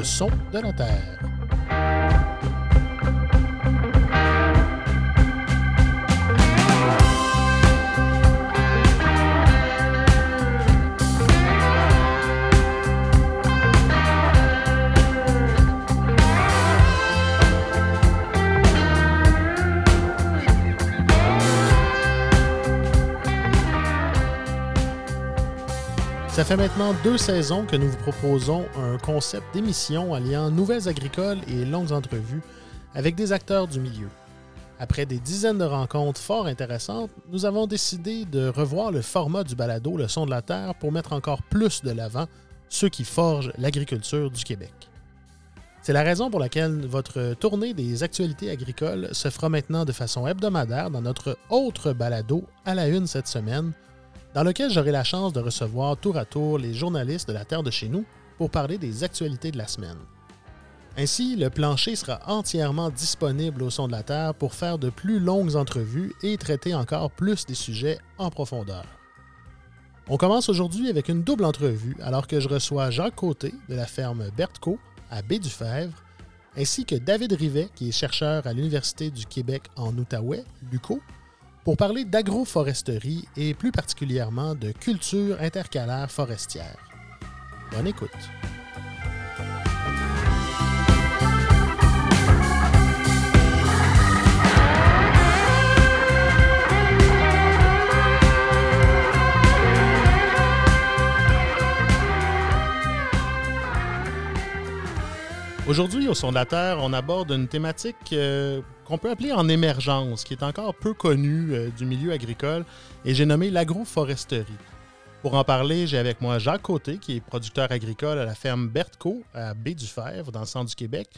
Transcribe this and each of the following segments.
le son de la Ça fait maintenant deux saisons que nous vous proposons un concept d'émission alliant nouvelles agricoles et longues entrevues avec des acteurs du milieu. Après des dizaines de rencontres fort intéressantes, nous avons décidé de revoir le format du balado Le son de la terre pour mettre encore plus de l'avant ceux qui forgent l'agriculture du Québec. C'est la raison pour laquelle votre tournée des actualités agricoles se fera maintenant de façon hebdomadaire dans notre autre balado à la une cette semaine, dans lequel j'aurai la chance de recevoir tour à tour les journalistes de la Terre de chez nous pour parler des actualités de la semaine. Ainsi, le plancher sera entièrement disponible au son de la Terre pour faire de plus longues entrevues et traiter encore plus des sujets en profondeur. On commence aujourd'hui avec une double entrevue alors que je reçois Jacques Côté de la ferme Bertco à Baie-du-Fèvre, ainsi que David Rivet, qui est chercheur à l'Université du Québec en Outaouais, LUCO, pour parler d'agroforesterie et plus particulièrement de culture intercalaire forestière. Bonne écoute. Aujourd'hui, au Son on aborde une thématique euh, qu'on peut appeler en émergence, qui est encore peu connue euh, du milieu agricole, et j'ai nommé l'agroforesterie. Pour en parler, j'ai avec moi Jacques Côté, qui est producteur agricole à la ferme Bertco à Baie-du-Fèvre, dans le centre du Québec,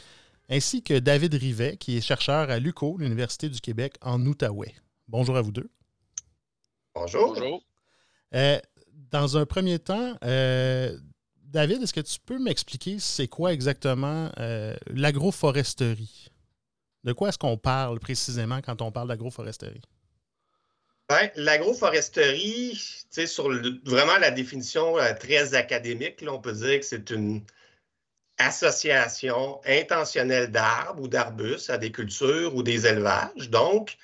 ainsi que David Rivet, qui est chercheur à l'UCO, l'Université du Québec, en Outaouais. Bonjour à vous deux. Bonjour. Bonjour. Euh, dans un premier temps, David, est-ce que tu peux m'expliquer c'est quoi exactement euh, l'agroforesterie? De quoi est-ce qu'on parle précisément quand on parle d'agroforesterie? Ben, l'agroforesterie, sur vraiment la définition euh, très académique, on peut dire que c'est une association intentionnelle d'arbres ou d'arbustes à des cultures ou des élevages. Donc,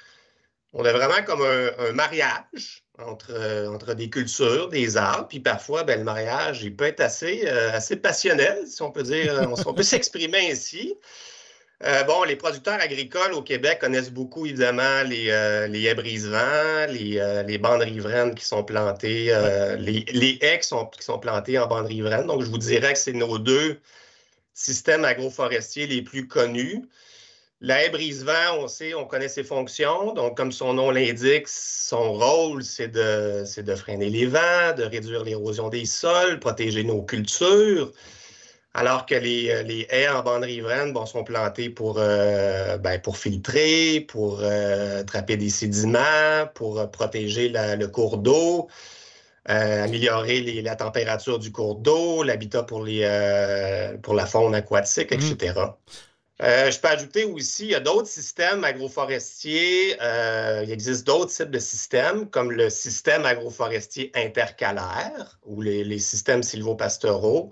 on a vraiment comme un mariage entre, euh, entre des cultures, des arbres, puis parfois, ben, le mariage, il peut être assez, euh, assez passionnel, si on peut dire, on, peut s'exprimer ainsi. Euh, bon, les producteurs agricoles au Québec connaissent beaucoup, évidemment, les, les haies brise-vent, les, les, bandes riveraines qui sont plantées, les, les, haies qui sont, qui sont plantées en bandes riveraines. Donc, je vous dirais que c'est nos deux systèmes agroforestiers les plus connus. La haie brise-vent, on sait, on connaît ses fonctions. Donc, comme son nom l'indique, son rôle, c'est de, de, freiner les vents, de réduire l'érosion des sols, protéger nos cultures. Alors que les, euh, les haies en bande riveraine bon, sont plantées pour, euh, ben, pour filtrer, pour euh, attraper des sédiments, pour protéger le cours d'eau, améliorer la température du cours d'eau, l'habitat pour, pour la faune aquatique, etc. Euh, je peux ajouter aussi, il y a d'autres systèmes agroforestiers. Il existe d'autres types de systèmes, comme le système agroforestier intercalaire ou les, systèmes sylvopastoraux.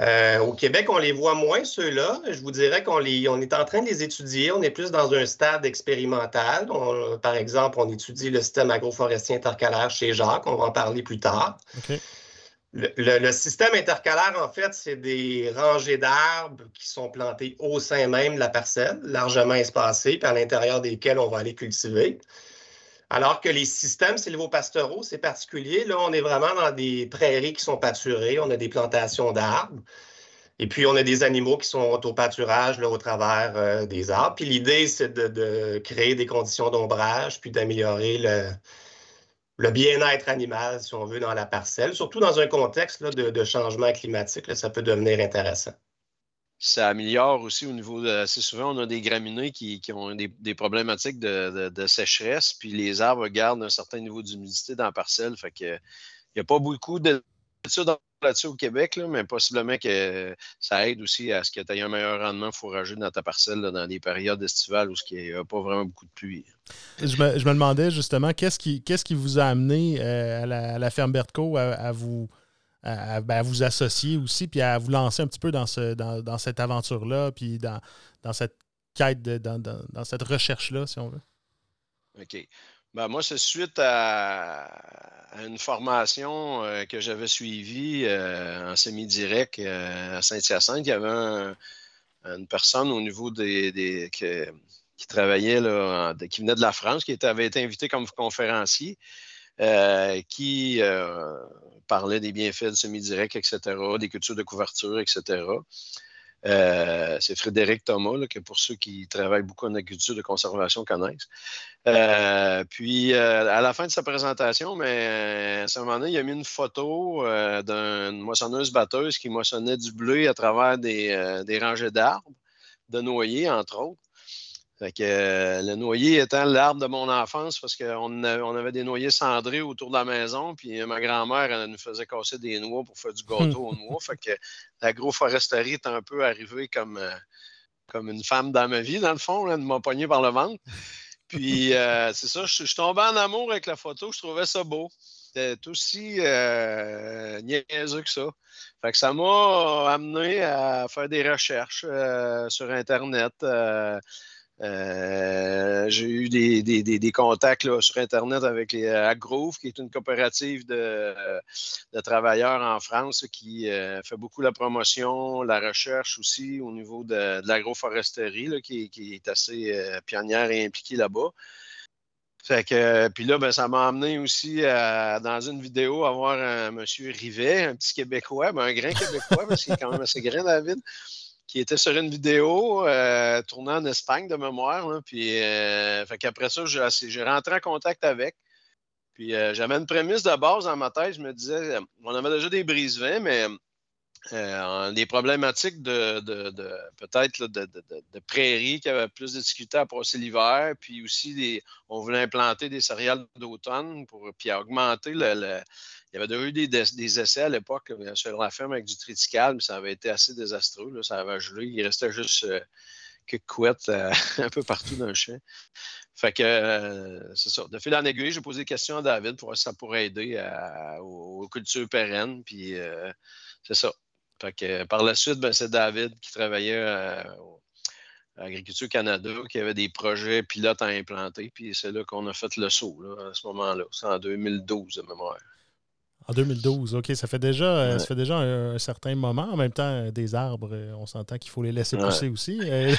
Euh, au Québec, on les voit moins, ceux-là. Je vous dirais qu'on on est en train de les étudier. On est plus dans un stade expérimental. par exemple, on étudie le système agroforestier intercalaire chez Jacques. On va en parler plus tard. Le, système intercalaire, en fait, c'est des rangées d'arbres qui sont plantés au sein même de la parcelle, largement espacées, puis à l'intérieur desquels on va aller cultiver. Alors que les systèmes sylvopastoraux, c'est particulier. Là, on est vraiment dans des prairies qui sont pâturées. On a des plantations d'arbres. Et puis, on a des animaux qui sont au pâturage là, au travers euh, des arbres. Puis l'idée, c'est de, créer des conditions d'ombrage, puis d'améliorer le, le bien-être animal, si on veut, dans la parcelle, surtout dans un contexte de, changement climatique, ça peut devenir intéressant. Ça améliore aussi au niveau de. Assez souvent, on a des graminées qui, ont des, problématiques de, sécheresse, puis les arbres gardent un certain niveau d'humidité dans la parcelle. Fait que il n'y a pas beaucoup de ça là-dessus au Québec, mais possiblement que ça aide aussi à ce que tu aies un meilleur rendement fourragé dans ta parcelle dans des périodes estivales où il n'y a pas vraiment beaucoup de pluie. Je me, demandais justement, qu'est-ce qui, qui vous a amené euh, à, la, ferme Bertco à, vous, ben, vous associer aussi, puis à vous lancer un petit peu dans, ce, dans, cette aventure-là, puis dans, cette quête, dans, dans, cette recherche-là, si on veut? OK. Ben, moi, c'est suite à, une formation euh, que j'avais suivie euh, en semi-direct euh, à Saint-Hyacinthe. Il y avait une personne au niveau des, qui travaillait, là, qui venait de la France, qui avait été invité comme conférencier. Qui parlait des bienfaits du semi-direct, etc., des cultures de couverture, etc. Euh, c'est Frédéric Thomas, que pour ceux qui travaillent beaucoup en agriculture de conservation connaissent. puis, à la fin de sa présentation, mais, à ce moment-là, il a mis une photo d'une moissonneuse-batteuse qui moissonnait du bleu à travers des, des rangées d'arbres, de noyer, entre autres. Fait que, euh, le noyer étant l'arbre de mon enfance, parce qu'on on avait des noyers cendrés autour de la maison, puis ma grand-mère nous faisait casser des noix pour faire du gâteau aux noix. Fait que l'agroforesterie est un peu arrivée comme, euh, comme une femme dans ma vie, dans le fond, elle m'a pogné par le ventre. Puis euh, c'est ça, je, suis tombé en amour avec la photo, je trouvais ça beau. C'était aussi niaiseux que ça. Fait que ça m'a amené à faire des recherches sur Internet. Euh, j'ai eu des, contacts sur Internet avec les euh, Agrove, qui est une coopérative de, euh, travailleurs en France qui fait beaucoup la promotion, la recherche aussi au niveau de, l'agroforesterie, qui, est assez pionnière et impliquée là-bas. Puis là, ben, ça m'a amené aussi dans une vidéo à voir un monsieur Rivet, un petit Québécois, ben, un grand Québécois, parce qu'il est quand même assez grand, David qui était sur une vidéo euh, tournée en Espagne de mémoire. puis, euh, ça, j'ai rentré en contact avec. Puis, euh, j'avais une prémisse de base dans ma tête. Je me disais, on avait déjà des brise-vents, mais des problématiques de, peut-être de, prairies qui avaient plus de difficultés à passer l'hiver. Puis aussi, on voulait implanter des céréales d'automne pour puis augmenter le il y avait déjà eu des, essais à l'époque sur la ferme avec du triticale, mais ça avait été assez désastreux. ça avait gelé. Il restait juste euh, quelques couettes euh, un peu partout dans le champ. Fait que euh, c'est ça. De fil en aiguille, j'ai posé des questions à David pour voir si ça pourrait aider aux, cultures pérennes. Puis c'est ça. Fait que par la suite, ben, c'est David qui travaillait à Agriculture Canada, qui avait des projets pilotes à implanter. Puis c'est là qu'on a fait le saut à ce moment-là. C'est en 2012 de mémoire. En 2012, OK. Ça fait déjà, euh, ça fait déjà un, certain moment. En même temps, euh, des arbres, euh, on s'entend qu'il faut les laisser pousser aussi. Il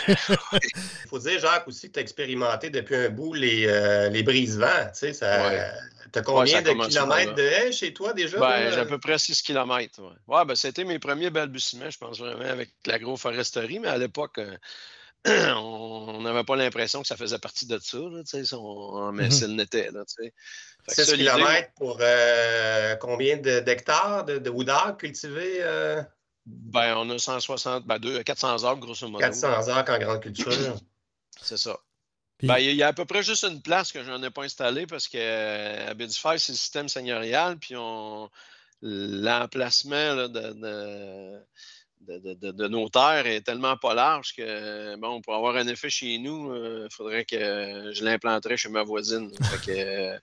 faut dire, Jacques, aussi que tu as expérimenté depuis un bout les, les brise-vents. Tu sais, as combien de kilomètres de haie chez toi déjà? Ben, j'ai à peu près 6 kilomètres. Ouais, ben, c'était mes premiers balbutiements, je pense vraiment, avec l'agroforesterie, mais à l'époque, on n'avait pas l'impression que ça faisait partie de ça, là, on, mais mm-hmm. le n'était. 6 km pour euh, combien d'hectares de, de, ou d'arbres cultivés? Euh? Ben, on a 160, ben, 400 arbres, grosso modo. 400 arbres en grande culture. c'est ça. Ben, il y a à peu prai juste une place que je n'en ai pas installée parce que euh, c'est le système seigneurial, puis l'emplacement de, de, nos terres est tellement pas large que, bon, pour avoir un effet chez nous, il faudrait que je l'implanterais chez ma voisine. fait que,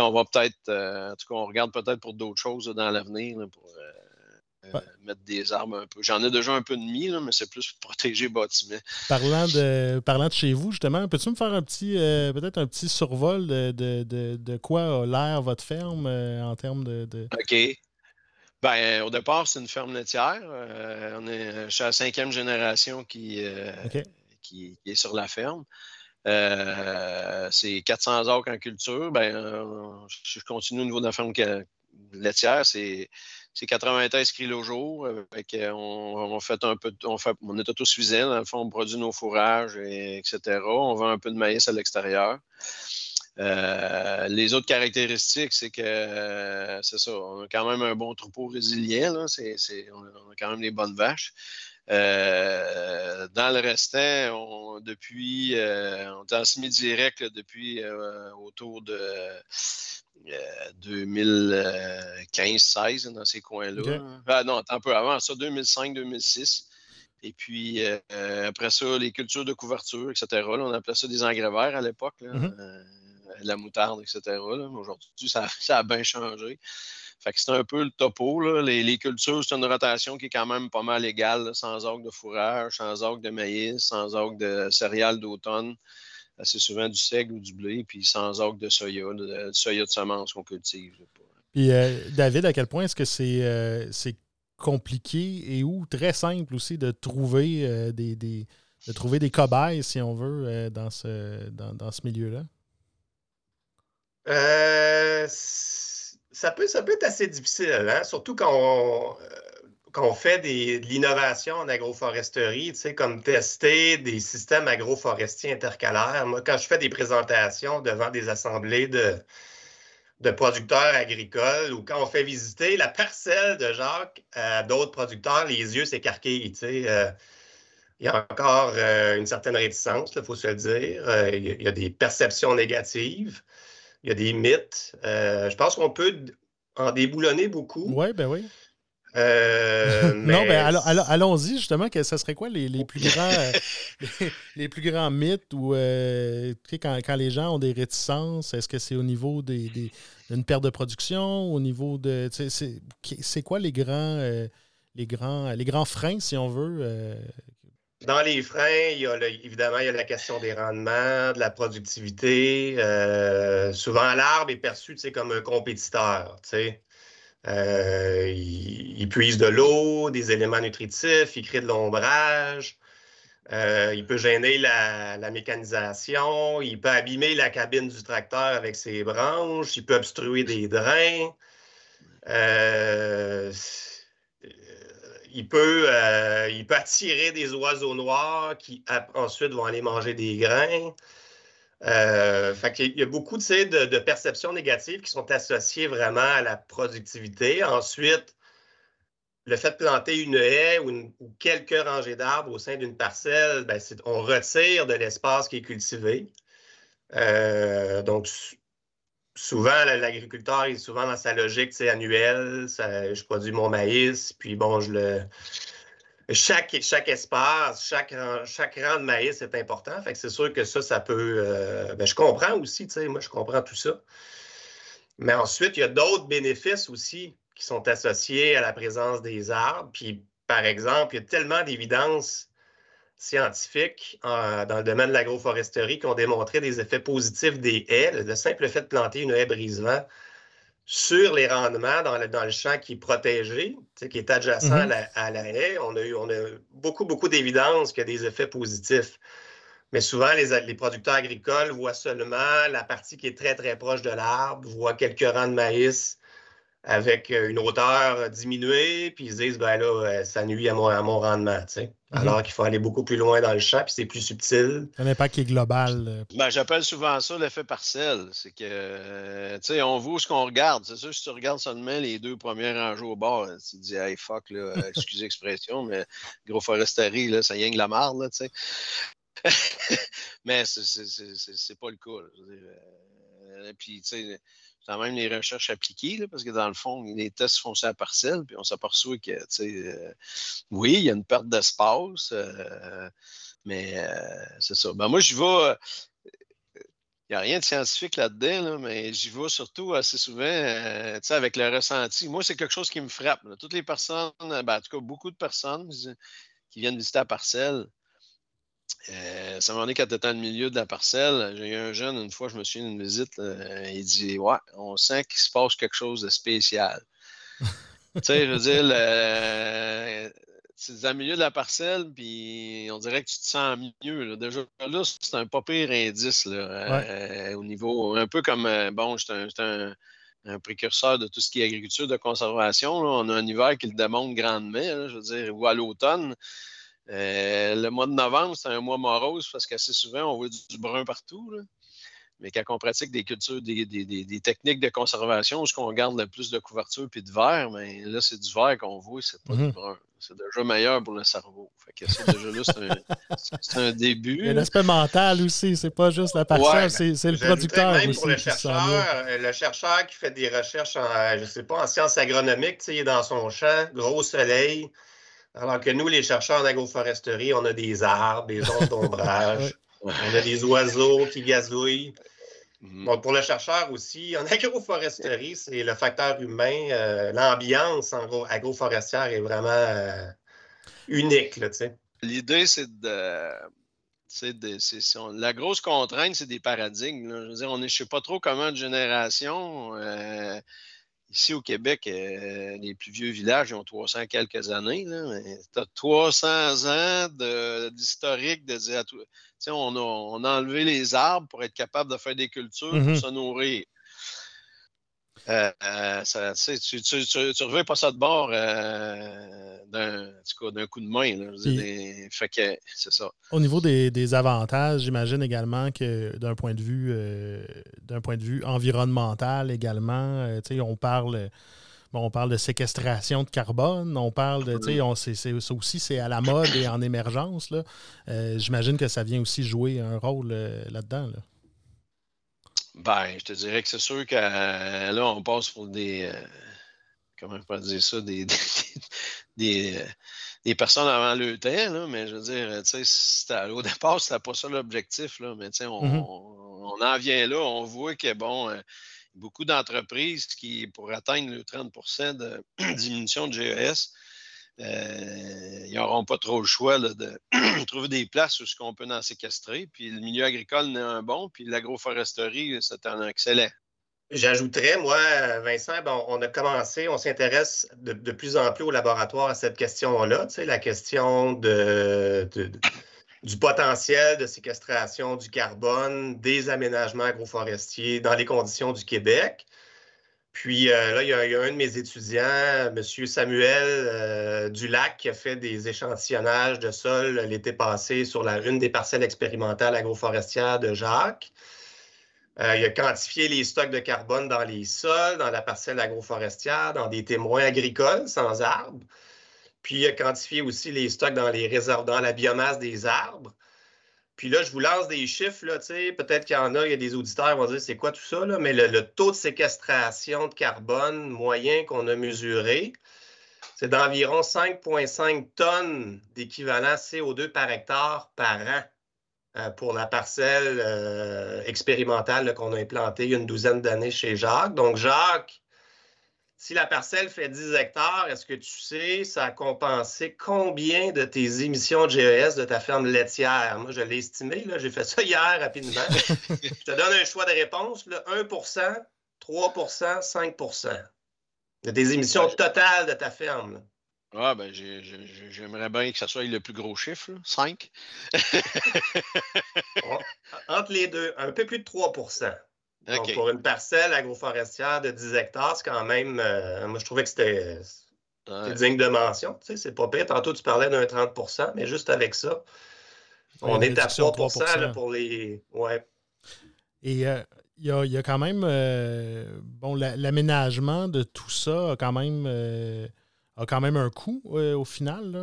on va peut-être, euh, en tout cas, on regarde peut-être pour d'autres choses dans l'avenir, pour euh, euh, mettre des arbres un peu. J'en ai déjà un peu de mis, mais c'est plus pour protéger le bâtiment. Parlant de, parlant de chez vous, justement, peux-tu me faire un petit, peut-être un petit survol de, quoi a l'air votre ferme en termes de, OK. Ben, au départ, c'est une ferme laitière. on est, je suis à la cinquième génération qui, qui, est sur la ferme. Euh, c'est 400 acres en culture. Ben, euh, je continue au niveau de la ferme laitière, c'est 93 kg au jour. on, fait un peu, on, fait, on est autosuffisant. Dans le fond, on produit nos fourrages, etc. On vend un peu de maïs à l'extérieur. Euh, les autres caractéristiques, c'est que c'est ça, on a quand même un bon troupeau résilient. Là. on a quand même des bonnes vaches. Euh, dans le restant, depuis, euh, on est en semi-direct depuis euh, autour de 2015-16 dans ces coins-là. Ah, non, un peu avant ça, 2005-2006. Et puis, après ça, les cultures de couverture, etc. on appelait ça des engrais verts à l'époque, mm-hmm. La moutarde, etc. Aujourd'hui, ça, a bien changé. Fait que c'est un peu le topo. Les, cultures, c'est une rotation qui est quand même pas mal égale, sans orgue de fourrage, sans orgue de maïs, sans orgue de céréales d'automne, assez souvent du seigle ou du blé, puis sans orgue de soya, de, soya de semence qu'on cultive. Puis euh, David, à quel point est-ce que c'est euh, compliqué et ou très simple aussi de trouver euh, des, de trouver des cobayes, si on veut, dans ce, dans, ce milieu-là? Ça, peut, ça peut être assez difficile, hein? surtout quand on, quand fait de l'innovation en agroforesterie, tu sais, comme tester des systèmes agroforestiers intercalaires. Moi, quand je fais des présentations devant des assemblées de, producteurs agricoles ou quand on fait visiter la parcelle de Jacques à d'autres producteurs, les yeux s'écarquillent. Tu sais, euh, il y a encore euh, une certaine réticence, il faut se le dire. Euh, il y a des perceptions négatives, il y a des mythes. je pense qu'on peut en déboulonner beaucoup. Oui, ben oui. Non, ben allons-y justement, que ce serait quoi les, plus grands les, plus grands mythes ou quand, quand, les gens ont des réticences, est-ce que c'est au niveau des, une perte de production au niveau de. C'est quoi les grands, euh, les, grands, les grands freins, si on veut? Euh? Dans les freins, il y a évidemment, il y a la question des rendements, de la productivité. Euh, souvent, l'arbre est perçu comme un compétiteur. il, il, puise de l'eau, des éléments nutritifs, il crée de l'ombrage. Euh, il peut gêner la, mécanisation, il peut abîmer la cabine du tracteur avec ses branches, il peut obstruer des drains. Euh, il, peut, euh, il peut attirer des oiseaux noirs qui ensuite vont aller manger des grains. fait il y a beaucoup de, de perceptions négatives qui sont associées vraiment à la productivité. Ensuite, le fait de planter une haie ou, quelques rangées d'arbres au sein d'une parcelle, ben, on retire de l'espace qui est cultivé. Euh, donc, souvent, l'agriculteur est souvent dans sa logique annuelle. je produis mon maïs, puis bon, je le. Chaque, espace, chaque, chaque rang de maïs est important. Fait que c'est sûr que ça, ça peut. Euh, ben, je comprends aussi, moi, je comprends tout ça. Mais ensuite, il y a d'autres bénéfices aussi qui sont associés à la présence des arbres. Puis, par exemple, il y a tellement d'évidences scientifiques dans le domaine de l'agroforesterie qui ont démontré des effets positifs des haies. Le simple fait de planter une haie brise-vent sur les rendements dans le, dans le champ qui est protégé, qui est adjacent à, mm-hmm. la, à, la, haie, on a, eu, on a beaucoup, beaucoup d'évidences qu'il y a des effets positifs. Mais souvent, les, les, producteurs agricoles voient seulement la partie qui est très, très proche de l'arbre, voient quelques rangs de maïs, avec euh, une hauteur diminuée, puis ils se disent, ben là, euh, ça nuit à mon, rendement, tu sais. Mhm. Alors qu'il faut aller beaucoup plus loin dans le champ, puis c'est plus subtil. Un impact qui est global. Euh. Ben, J'appelle souvent ça l'effet partiel. C'est que, tu sais, on voit ce qu'on regarde. C'est sûr, si tu regardes seulement les deux premiers rangées au bord, tu te dis, hey, fuck, là, excusez l'expression, mais gros foresterie, là, ça y de la marde, là, tu sais. mais c'est pas le cas. puis, tu sais, quand même les recherches appliquées, parce que dans le fond, les tests font ça à parcelle, puis on s'aperçoit que, tu sais, euh, oui, il y a une perte d'espace, euh, mais euh, c'est ça. Ben, moi, je vais. Il n'y a rien de scientifique là-dedans, mais j'y vais surtout assez souvent avec le ressenti. Moi, c'est quelque chose qui me frappe. Toutes les personnes, ben, en tout cas, beaucoup de personnes qui viennent visiter la parcelle, euh, ça m'a dit quand tu dans le milieu de la parcelle, j'ai eu un jeune, une fois, je me souviens d'une visite, il dit Ouais, on sent qu'il se passe quelque chose de spécial. tu sais, je veux dire, tu es dans le milieu de la parcelle, puis on dirait que tu te sens mieux. Déjà là, c'est un pas pire indice euh, au niveau, un peu comme, euh, bon, c'est un, un, précurseur de tout ce qui est agriculture de conservation. On a un hiver qui le démontre grandement, je veux dire, ou à l'automne. Euh, le mois de novembre, c'est un mois morose parce qu'assez souvent, on voit du, brun partout. Mais quand on pratique des cultures, des, techniques de conservation où on garde le plus de couverture puis de verre, mais là, c'est du vert qu'on voit, c'est pas du mhm. brun. C'est déjà meilleur pour le cerveau. Fait que ça, déjà là, c'est un, début. Il y a l'aspect mental aussi, c'est pas juste la parcelle, c'est le producteur. Même aussi pour le chercheur, euh, le chercheur qui fait des recherches en, je sais pas, en sciences agronomiques, il est dans son champ, gros soleil, alors que nous, les chercheurs en agroforesterie, on a des arbres, des zones d'ombrage, on a des oiseaux qui gazouillent. Mhm. pour le chercheur aussi, en agroforesterie, c'est le facteur humain. Euh, l'ambiance en agroforestière est vraiment euh, unique. L'idée, c'est de. la grosse contrainte, c'est des paradigmes. Je veux dire, on ne sait pas trop comment de génération. Euh, ici au Québec, les plus vieux villages ont 300 quelques années. Tu as 300 ans d'historique de, dire on a, enlevé les arbres pour être capable de faire des cultures pour mm-hmm. se nourrir. Euh, euh, tu ne reviens pas ça de bord euh, d'un coup de main. fait que c'est ça. Au niveau des, avantages, j'imagine également que d'un point de vue d'un point de vue environnemental également, on parle on parle de séquestration de carbone, on parle de, tu sais, ça aussi, c'est à la mode et en émergence. Là. J'imagine que ça vient aussi jouer un rôle là-dedans. Là. Ben, je te dirais que c'est sûr que euh, là, on passe pour des. comment je peux dire ça? Des, des, personnes avant le temps, là, mais je veux dire, tu sais, au départ, c'était pas ça l'objectif, là, mais tu sais, on, mm-hmm. on, en vient là, on voit que, bon, beaucoup d'entreprises qui, pour atteindre le 30% de diminution de GES, euh, ils n'auront pas trop le choix de trouver des places où ce qu'on peut en séquestrer. Puis le milieu agricole n'est un bon, puis l'agroforesterie, c'est un excellent. J'ajouterais, moi, Vincent, on a commencé, on s'intéresse de, plus en plus au laboratoire à cette question-là, la question du potentiel de séquestration du carbone, des aménagements agroforestiers dans les conditions du Québec. Puis euh, là, il y, a, un de mes étudiants, M. Samuel euh, Dulac, qui a fait des échantillonnages de sol l'été passé sur la, une des parcelles expérimentales agroforestières de Jacques. Euh, il a quantifié les stocks de carbone dans les sols, dans la parcelle agroforestière, dans des témoins agricoles sans arbres. Puis il a quantifié aussi les stocks dans les réserves, dans la biomasse des arbres. Puis là, je vous lance des chiffres, peut-être qu'il y en a, il y a des auditeurs qui vont dire c'est quoi tout ça, là? mais le, taux de séquestration de carbone moyen qu'on a mesuré, c'est d'environ 5,5 tonnes d'équivalent CO2 par hectare par an euh, pour la parcelle euh, expérimentale qu'on a implantée il y a une douzaine d'années chez Jacques. Donc, Jacques, si la parcelle fait 10 hectares, est-ce que tu sais, ça a compensé combien de tes émissions de GES de ta ferme laitière? Moi, je l'ai estimé, j'ai fait ça hier rapidement. je te donne un choix de réponse, 1% 3% 5% de tes émissions totales de ta ferme. Ah, ben, j'aimerais bien que ça soit le plus gros chiffre, 5. Entre les deux, un peu plus de 3 donc, pour une parcelle agroforestière de 10 hectares, c'est quand même. Euh, moi, je trouvais que c'était digne de mention. Tu sais, c'est pas pire. Tantôt, tu parlais d'un 30% mais juste avec ça, on est à 3%, pour les. Ouais. Et euh, il y, a, quand même. Euh, bon, l'aménagement de tout ça a quand même. a quand même un coût au final,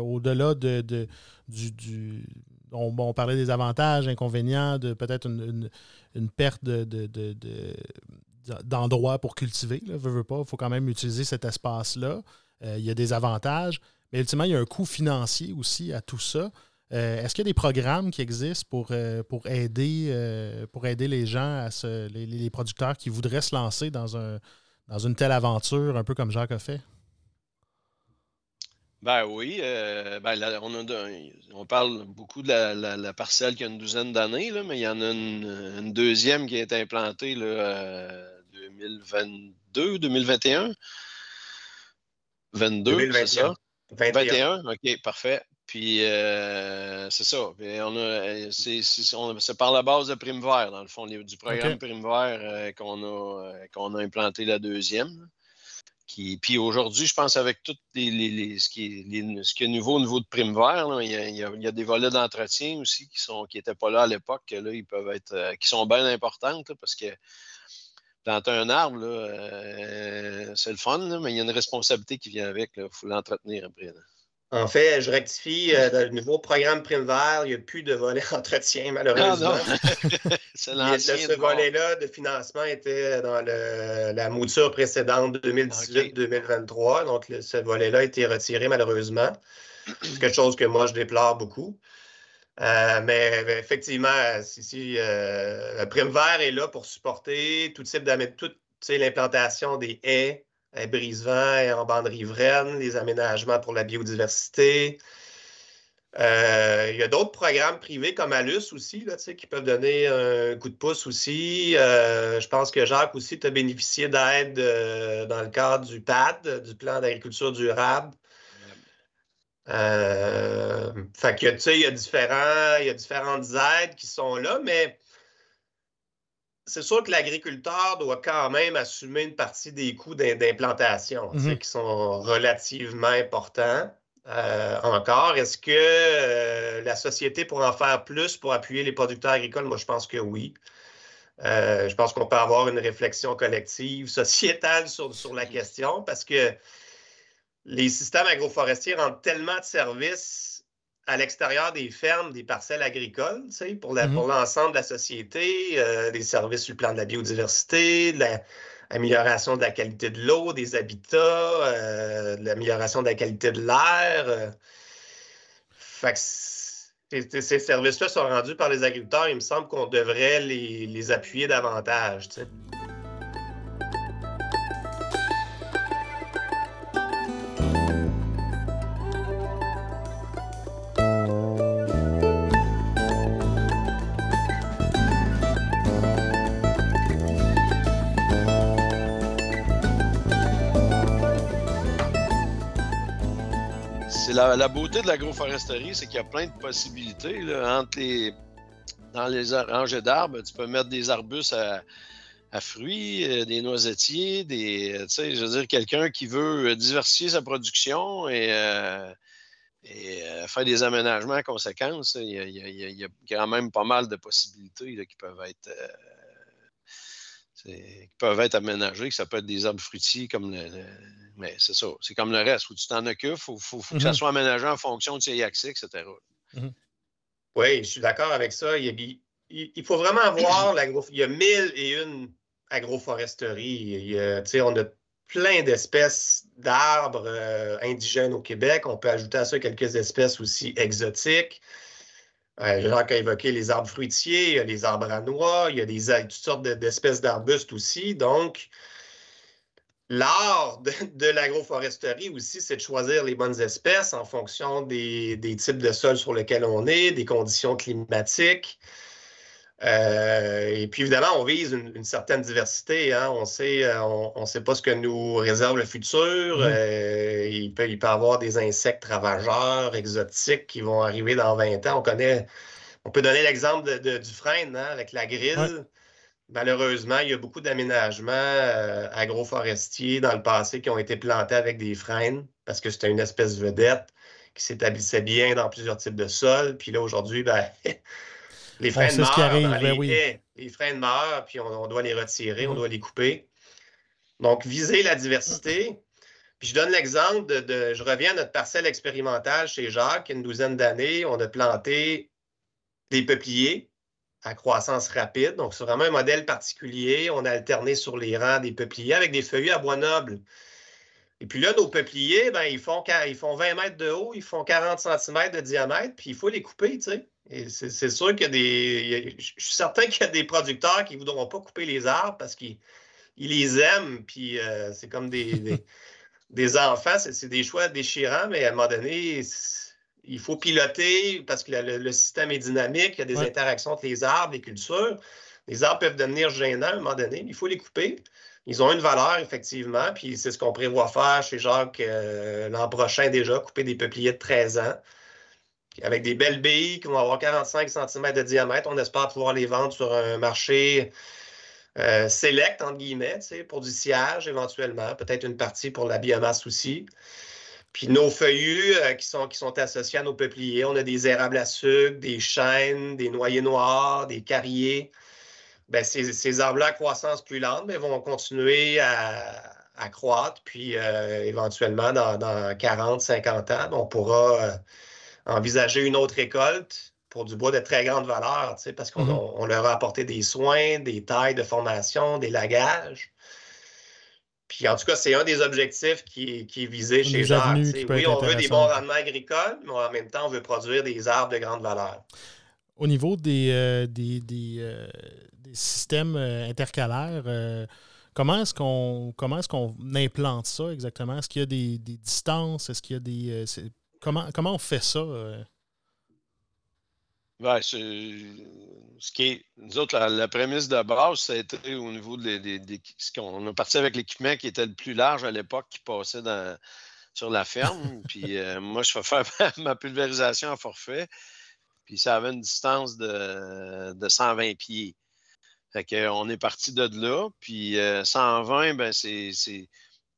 au-delà de, du, on, parlait des avantages, inconvénients, de peut-être une, perte d'endroits pour cultiver. il faut quand même utiliser cet espace-là. Euh, il y a des avantages, mais ultimement, il y a un coût financier aussi à tout ça. Euh, est-ce qu'il y a des programmes qui existent pour, euh, aider, les gens, les, producteurs qui voudraient se lancer dans une telle aventure, un peu comme Jacques a fait? Ben oui, euh, ben on, parle beaucoup de la, parcelle qui a une douzaine d'années, mais il y en a une, deuxième qui a été implantée là, 2022, 2021. 22, c'est ça? 21. OK, parfait. Puis euh, c'est ça. c'est, par la base de Prime Vert, dans le fond, du programme Prime Vert euh, qu'on a, qu'on a implanté la deuxième puis aujourd'hui, je pense avec tout les, ce, qui est, nouveau au niveau de prime vert, il, y a, des volets d'entretien aussi qui qui n'étaient pas là à l'époque, là, ils peuvent être euh, qui sont bien importantes parce que planter un arbre, euh, c'est le fun, mais il y a une responsabilité qui vient avec. Il faut l'entretenir après. En fait, je rectifie, euh, dans le nouveau programme Prime Vert, il n'y a plus de volet entretien, malheureusement. Ah ce volet-là de financement était dans la mouture précédente 2018-2023. Donc, ce volet-là a été retiré, malheureusement. C'est quelque chose que moi, je déplore beaucoup. Euh, mais, effectivement, si, le prime vert est là pour supporter tout type toute l'implantation des haies, brise-vent en bande riveraine, les aménagements pour la biodiversité, euh, il y a d'autres programmes privés comme Alus aussi, là, qui peuvent donner un coup de pouce aussi. Euh, je pense que Jacques aussi, tu bénéficié d'aide euh, dans le cadre du PAD, du plan d'agriculture durable. fait que, il y, a différents, il y a différentes aides qui sont là, mais c'est sûr que l'agriculteur doit quand même assumer une partie des coûts d'implantation, mm-hmm. qui sont relativement importants. Euh, encore. Est-ce que euh, la société pourrait en faire plus pour appuyer les producteurs agricoles? Moi, je pense que oui. Euh, je pense qu'on peut avoir une réflexion collective, sociétale sur, sur, la question parce que les systèmes agroforestiers rendent tellement de services à l'extérieur des fermes, des parcelles agricoles, pour mm-hmm. l'ensemble de la société, des services sur le plan de la biodiversité, de la, amélioration de la qualité de l'eau, des habitats, euh, l'amélioration de la qualité de l'air. Euh. ces services-là sont rendus par les agriculteurs. Il me semble qu'on devrait les, les appuyer davantage. La, beauté de l'agroforesterie, c'est qu'il y a plein de possibilités. dans les rangées d'arbres, tu peux mettre des arbustes à, fruits, euh, des noisetiers, des, euh, je veux dire, quelqu'un qui veut diversifier sa production et, euh, faire des aménagements en conséquence. Il y, a, quand même pas mal de possibilités qui peuvent être qui peuvent être aménagés, que ça peut être des arbres fruitiers comme le, mais c'est ça. C'est comme le reste. Faut que tu t'en occupes. Il faut, faut, que ça mhm. soit aménagé en fonction de tes accès, etc. Oui, je suis d'accord avec ça. Il, il, faut vraiment avoir l'agro. Il y a mille et une agroforesteries. on a plein d'espèces d'arbres euh, indigènes au Québec. On peut ajouter à ça quelques espèces aussi exotiques. Euh, Jacques a évoqué les arbres fruitiers, il y a les arbres à noix, il y a toutes sortes d'espèces d'arbustes aussi. Donc, L'art de, l'agroforesterie aussi, c'est de choisir les bonnes espèces en fonction des, types de sols sur lesquels on est, des conditions climatiques. Euh, et puis évidemment, on vise une, certaine diversité. Hein. On sait, euh, on ne sait pas ce que nous réserve le futur. Mmh. Euh, il, peut, y avoir des insectes ravageurs, exotiques qui vont arriver dans 20 ans. On connaît, on peut donner l'exemple du frêne hein, avec la grille. Malheureusement, il y a beaucoup d'aménagements euh, agroforestiers dans le passé qui ont été plantés avec des frênes parce que c'était une espèce vedette qui s'établissait bien dans plusieurs types de sols. Puis là, aujourd'hui, ben, les frênes meurent. Ben les, les, frênes meurent, puis on, doit les retirer, on mm-hmm. doit les couper. Donc, viser la diversité. Puis je donne l'exemple de, de, Je reviens à notre parcelle expérimentale chez Jacques, il y a une douzaine d'années, on a planté des peupliers à croissance rapide. Donc, c'est vraiment un modèle particulier. On a alterné sur les rangs des peupliers avec des feuillus à bois noble. Et puis là, nos peupliers, ben, ils, font, ils font 20 mètres de haut, ils font 40 cm de diamètre, puis il faut les couper, tu sais. C'est sûr qu'il y a des. Je suis certain qu'il y a des producteurs qui ne voudront pas couper les arbres parce qu'ils les aiment, puis euh, c'est comme des, des, enfants, c'est des choix déchirants, mais à un moment donné, il faut piloter parce que le, système est dynamique, il y a des interactions entre les arbres, les cultures. Les arbres peuvent devenir gênants à un moment donné, il faut les couper. Ils ont une valeur, effectivement, puis c'est ce qu'on prévoit faire chez Jacques euh, l'an prochain déjà, couper des peupliers de 13 ans avec des belles billes qui vont avoir 45 cm de diamètre. On espère pouvoir les vendre sur un marché euh, select, entre guillemets, pour du sillage éventuellement, peut-être une partie pour la biomasse aussi. Puis nos feuillus euh, qui, sont, qui sont associés à nos peupliers, on a des érables à sucre, des chênes, des noyers noirs, des carriers. Bien, ces, arbres-là à croissance plus lente mais vont continuer à, croître. Puis euh, éventuellement, dans, 40, 50 ans, on pourra euh, envisager une autre récolte pour du bois de très grande valeur, parce qu'on mm-hmm. leur a apporté des soins, des tailles de formation, des lagages. Puis en tout cas, c'est un des objectifs qui, est visé chez Jacques. Oui, on veut des bons rendements agricoles, mais en même temps, on veut produire des arbres de grande valeur. Au niveau des, euh, des, euh, des, systèmes euh, intercalaires, comment est-ce qu'on comment est-ce qu'on implante ça exactement? Est-ce qu'il y a des, distances? Est-ce qu'il y a des. Comment, comment on fait ça? Ouais, ce qui est, nous autres, la, prémisse de base, été au niveau de, ce qu'on a parti avec l'équipement qui était le plus large à l'époque qui passait dans, sur la ferme. puis euh, moi, je fais faire ma, pulvérisation à forfait. Puis ça avait une distance de, de 120 pieds. Fait qu'on est parti de là. Puis 120, euh, ben c'est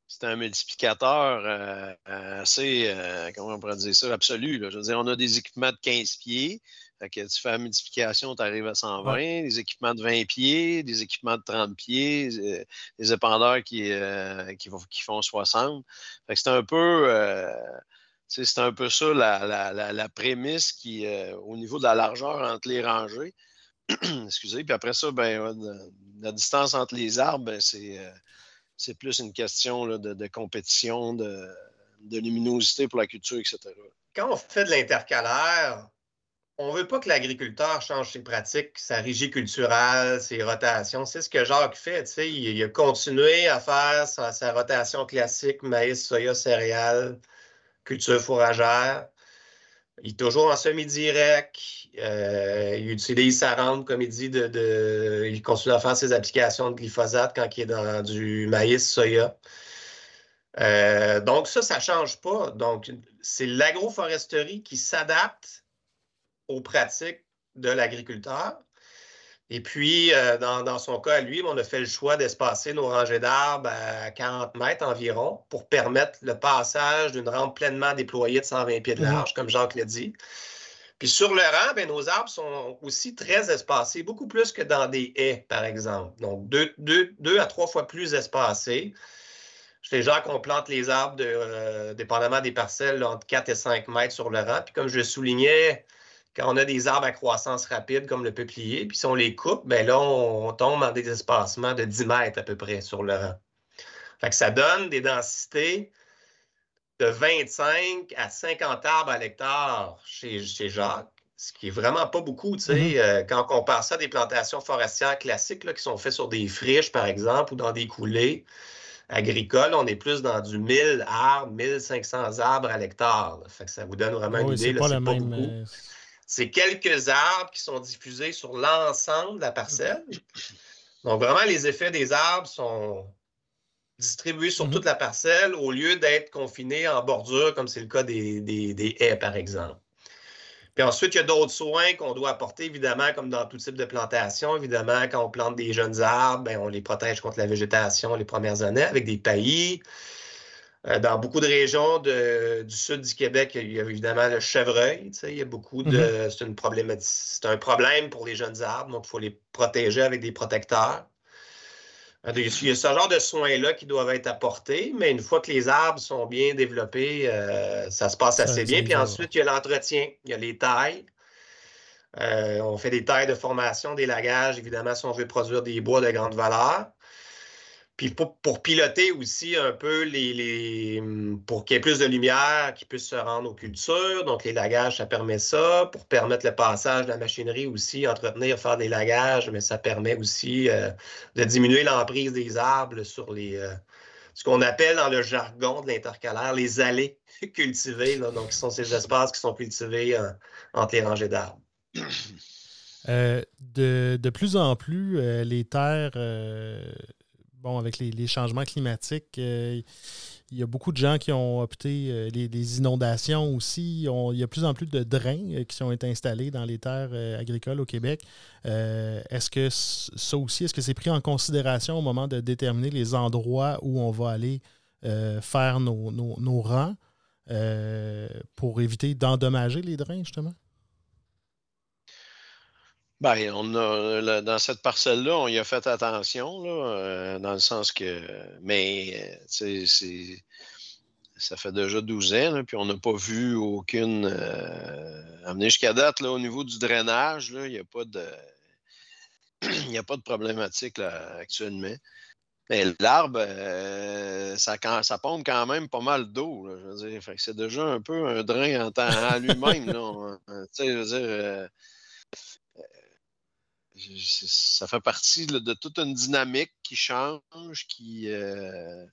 c'est un multiplicateur euh, assez, comment on pourrait dire ça, absolu. Je veux dire, on a des équipements de 15 pieds. Fait que tu fais la multiplication, tu arrives à 120, des équipements de 20 pieds, des équipements de 30 pieds, euh, des épandeurs qui, euh, qui, font 60. Fait que c'est un peu. Euh, c'est un peu ça la, prémisse qui, au niveau de la largeur entre les rangées. Excusez. Puis après ça, ben, la distance entre les arbres, ben, c'est plus une question de, compétition, de, luminosité pour la culture, etc. Quand on fait de l'intercalaire, on ne veut pas que l'agriculteur change ses pratiques, sa régie culturelle, ses rotations. C'est ce que Jacques fait. Il, a continué à faire sa, rotation classique maïs, soya, céréales, culture fourragère. Il est toujours en semi-direct. Euh, il utilise sa rente, comme il dit, de, il continue à faire ses applications de glyphosate quand il est dans du maïs, soya. Euh, donc, ça, ça ne change pas. Donc, c'est l'agroforesterie qui s'adapte aux pratiques de l'agriculteur. Et puis, euh, dans, son cas, à lui, on a fait le choix d'espacer nos rangées d'arbres à 40 mètres environ pour permettre le passage d'une rampe pleinement déployée de 120 pieds de mhm. large, comme Jacques l'a dit. Puis sur le rang, ben, nos arbres sont aussi très espacés, beaucoup plus que dans des haies, par exemple. Donc, deux, deux, à trois fois plus espacés. Chez Jacques, on plante les arbres, de, euh, dépendamment des parcelles, entre 4 et 5 mètres sur le rang. Puis comme je le soulignais, quand on a des arbres à croissance rapide comme le peuplier, puis si on les coupe, bien là, on, tombe dans des espacements de 10 mètres à peu près sur le rang. Fait que ça donne des densités de 25 à 50 arbres à l'hectare chez, chez Jacques, ce qui est vraiment pas beaucoup, tu sais, mm-hmm. euh, quand on compare ça à des plantations forestières classiques là, qui sont faites sur des friches, par exemple, ou dans des coulées agricoles, on est plus dans du 1000 arbres, 1500 arbres à l'hectare. Fait que ça vous donne vraiment une idée. C'est pas, beaucoup. Euh, c'est quelques arbres qui sont diffusés sur l'ensemble de la parcelle. Donc, vraiment, les effets des arbres sont distribués sur mhm. toute la parcelle au lieu d'être confinés en bordure, comme c'est le cas des, haies, par exemple. Puis ensuite, il y a d'autres soins qu'on doit apporter, évidemment, comme dans tout type de plantation. Évidemment, quand on plante des jeunes arbres, ben, on les protège contre la végétation les premières années avec des paillis. Euh, dans beaucoup de régions du sud du Québec, il y a évidemment le chevreuil. Il y a beaucoup de. Problématique. C'est un problème pour les jeunes arbres, donc il faut les protéger avec des protecteurs. Euh, il y a ce genre de soins-là qui doivent être apportés, mais une fois que les arbres sont bien développés, euh, ça se passe assez bien. Puis ensuite, il y a l'entretien, il y a les tailles. on fait des tailles de formation, des lagages, évidemment, si on veut produire des bois de grande valeur. Puis pour, piloter aussi un peu les, pour qu'il y ait plus de lumière qui puisse se rendre aux cultures. Donc, les lagages, ça permet ça. Pour permettre le passage de la machinerie aussi, entretenir, faire des lagages, mais ça permet aussi euh, de diminuer l'emprise des arbres sur les. Euh, ce qu'on appelle dans le jargon de l'intercalaire les allées cultivées. donc, ce sont ces espaces qui sont cultivés entre les rangées d'arbres. Euh, de, de, plus en plus, les terres bon, avec les, changements climatiques, euh, il y a beaucoup de gens qui ont opté, euh, les, inondations aussi, il y a de plus en plus de drains euh, qui sont installés dans les terres agricoles au Québec. est-ce que ça aussi, est-ce que c'est pris en considération au moment de déterminer les endroits où on va aller faire nos, nos rangs pour éviter d'endommager les drains, justement? Ben, on a, dans cette parcelle-là, on y a fait attention, euh, dans le sens que. Mais, c'est, ça fait déjà 12 ans, puis on n'a pas vu aucune. Euh, jusqu'à date, là, au niveau du drainage, il n'y a pas de. Il a pas de problématique là, actuellement. Mais l'arbre, ça, pompe quand même pas mal d'eau. C'est déjà un peu un drain en, en lui-même. je veux dire, ça fait partie de toute une dynamique qui change, qui. Euh,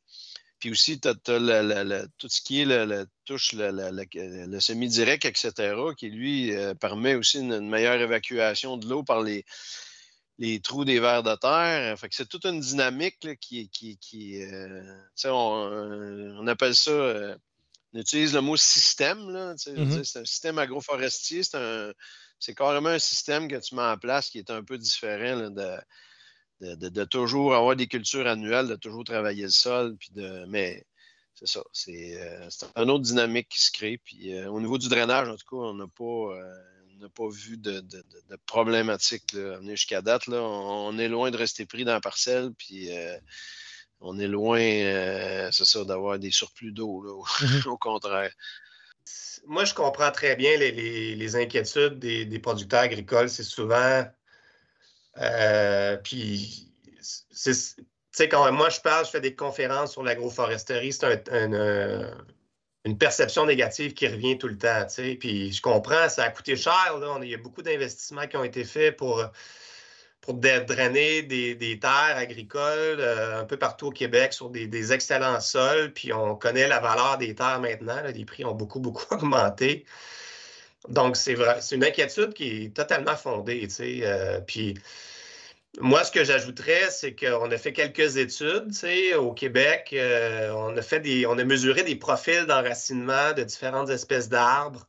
puis aussi, tu as, tout ce qui est le, touche le, semi-direct, etc., qui lui euh, permet aussi une, meilleure évacuation de l'eau par les, les trous des vers de terre. Fait que c'est toute une dynamique qui. qui, qui euh, on, on, appelle ça. on utilise le mot système. Mm-hmm. C'est un système agroforestier, c'est un c'est carrément un système que tu mets en place qui est un peu différent de, toujours avoir des cultures annuelles, de toujours travailler le sol. Puis de, mais c'est ça. C'est euh, une autre dynamique qui se crée. Puis euh, au niveau du drainage, en tout cas, on n'a pas, euh, pas vu de, de, de problématique jusqu'à date. Là. On, est loin de rester pris dans la parcelle. Puis on est loin, c'est ça, d'avoir des surplus d'eau. Au contraire moi, je comprends très bien les, inquiétudes des, producteurs agricoles. C'est souvent. Euh, puis, tu sais, quand moi je parle, je fais des conférences sur l'agroforesterie, c'est une perception négative qui revient tout le temps. Tu sais. Puis, je comprends, ça a coûté cher. Il y a beaucoup d'investissements qui ont été faits pour pour drainer des, terres agricoles euh, un peu partout au Québec sur des, excellents sols. Puis on connaît la valeur des terres maintenant. les prix ont beaucoup, beaucoup augmenté. Donc, c'est une inquiétude qui est totalement fondée. Euh, puis moi, ce que j'ajouterais, c'est qu'on a fait quelques études au Québec. Euh, on, a fait des, on a mesuré des profils d'enracinement de différentes espèces d'arbres.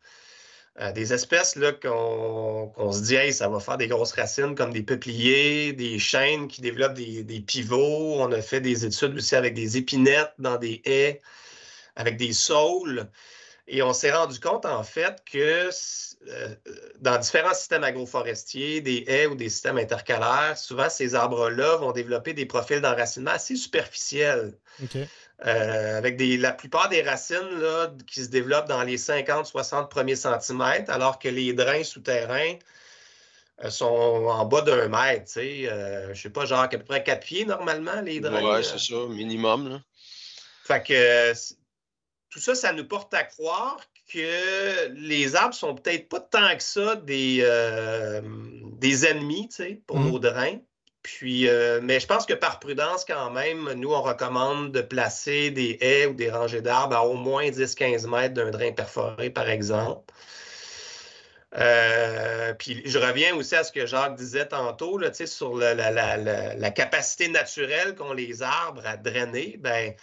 Euh, des espèces qu'on se dit, ça va faire des grosses racines comme des peupliers, des chênes qui développent des, pivots. On a fait des études aussi avec des épinettes dans des haies, avec des saules. Et on s'est rendu compte, en fait, que dans différents systèmes agroforestiers, des haies ou des systèmes intercalaires, souvent ces arbres-là vont développer des profils d'enracinement assez superficiels. Euh, avec la plupart des racines là, qui se développent dans les 50-60 premiers centimètres, alors que les drains souterrains euh, sont en bas d'un mètre. Euh, je ne sais pas, genre à peu près 4 pieds normalement, les drains. Oui, c'est ça, minimum. Fait que tout ça, ça nous porte à croire que les arbres sont peut-être pas tant que ça des, des ennemis pour mmh. nos drains. Puis, euh, mais je pense que par prudence, quand même, nous, on recommande de placer des haies ou des rangées d'arbres à au moins 10-15 mètres d'un drain perforé, par exemple. Euh, puis je reviens aussi à ce que Jacques disait tantôt là, sur la, capacité naturelle qu'ont les arbres à drainer. Ben,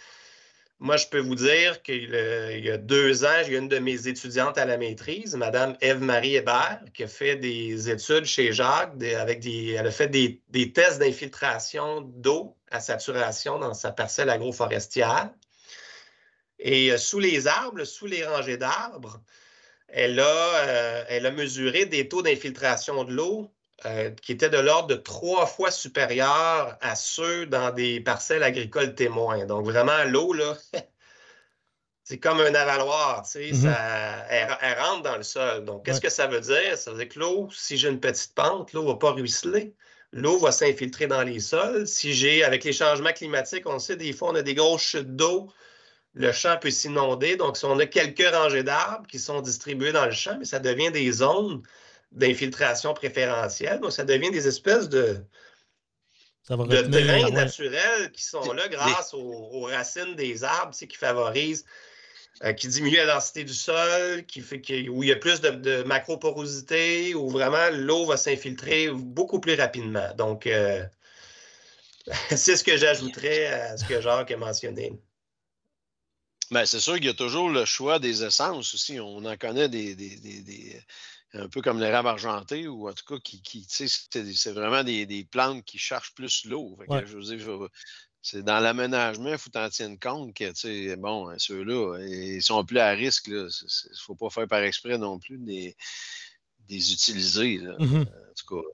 moi, je peux vous dire qu'il y a deux ans, j'ai une de mes étudiantes à la maîtrise, Mme Eve-Marie Hébert, qui a fait des études chez Jacques, avec des, elle a fait des, tests d'infiltration d'eau à saturation dans sa parcelle agroforestière. Et euh, sous les arbres, sous les rangées d'arbres, elle, euh, elle a mesuré des taux d'infiltration de l'eau euh, qui étaient de l'ordre de trois fois supérieurs à ceux dans des parcelles agricoles témoins. Donc, vraiment, l'eau, là, c'est comme un avaloir, tu sais, mm-hmm. elle, rentre dans le sol. Donc, qu'est-ce que ça veut dire? Ça veut dire que l'eau, si j'ai une petite pente, l'eau ne va pas ruisseler. L'eau va s'infiltrer dans les sols. Si j'ai, avec les changements climatiques, on sait, des fois, on a des grosses chutes d'eau, le champ peut s'inonder. Donc, si on a quelques rangées d'arbres qui sont distribuées dans le champ, mais ça devient des zones d'infiltration préférentielle. Donc, ça devient des espèces de, de drains naturels qui sont là grâce aux, racines des arbres, qui favorisent, euh, qui diminuent la densité du sol, qui fait où il y a plus de, macroporosité, où vraiment l'eau va s'infiltrer beaucoup plus rapidement. Donc, euh, c'est ce que j'ajouterais à ce que Jacques a mentionné. Bien, c'est sûr qu'il y a toujours le choix des essences aussi. On en connaît des, un peu comme l'érable argenté, ou en tout cas, qui, qui c'est vraiment des, plantes qui cherchent plus l'eau. C'est dans l'aménagement, il faut t'en tenir compte que, bon, hein, ceux-là, ils sont plus à risque. Il ne faut pas faire par exprès non plus de les, utiliser. Mmh en tout cas,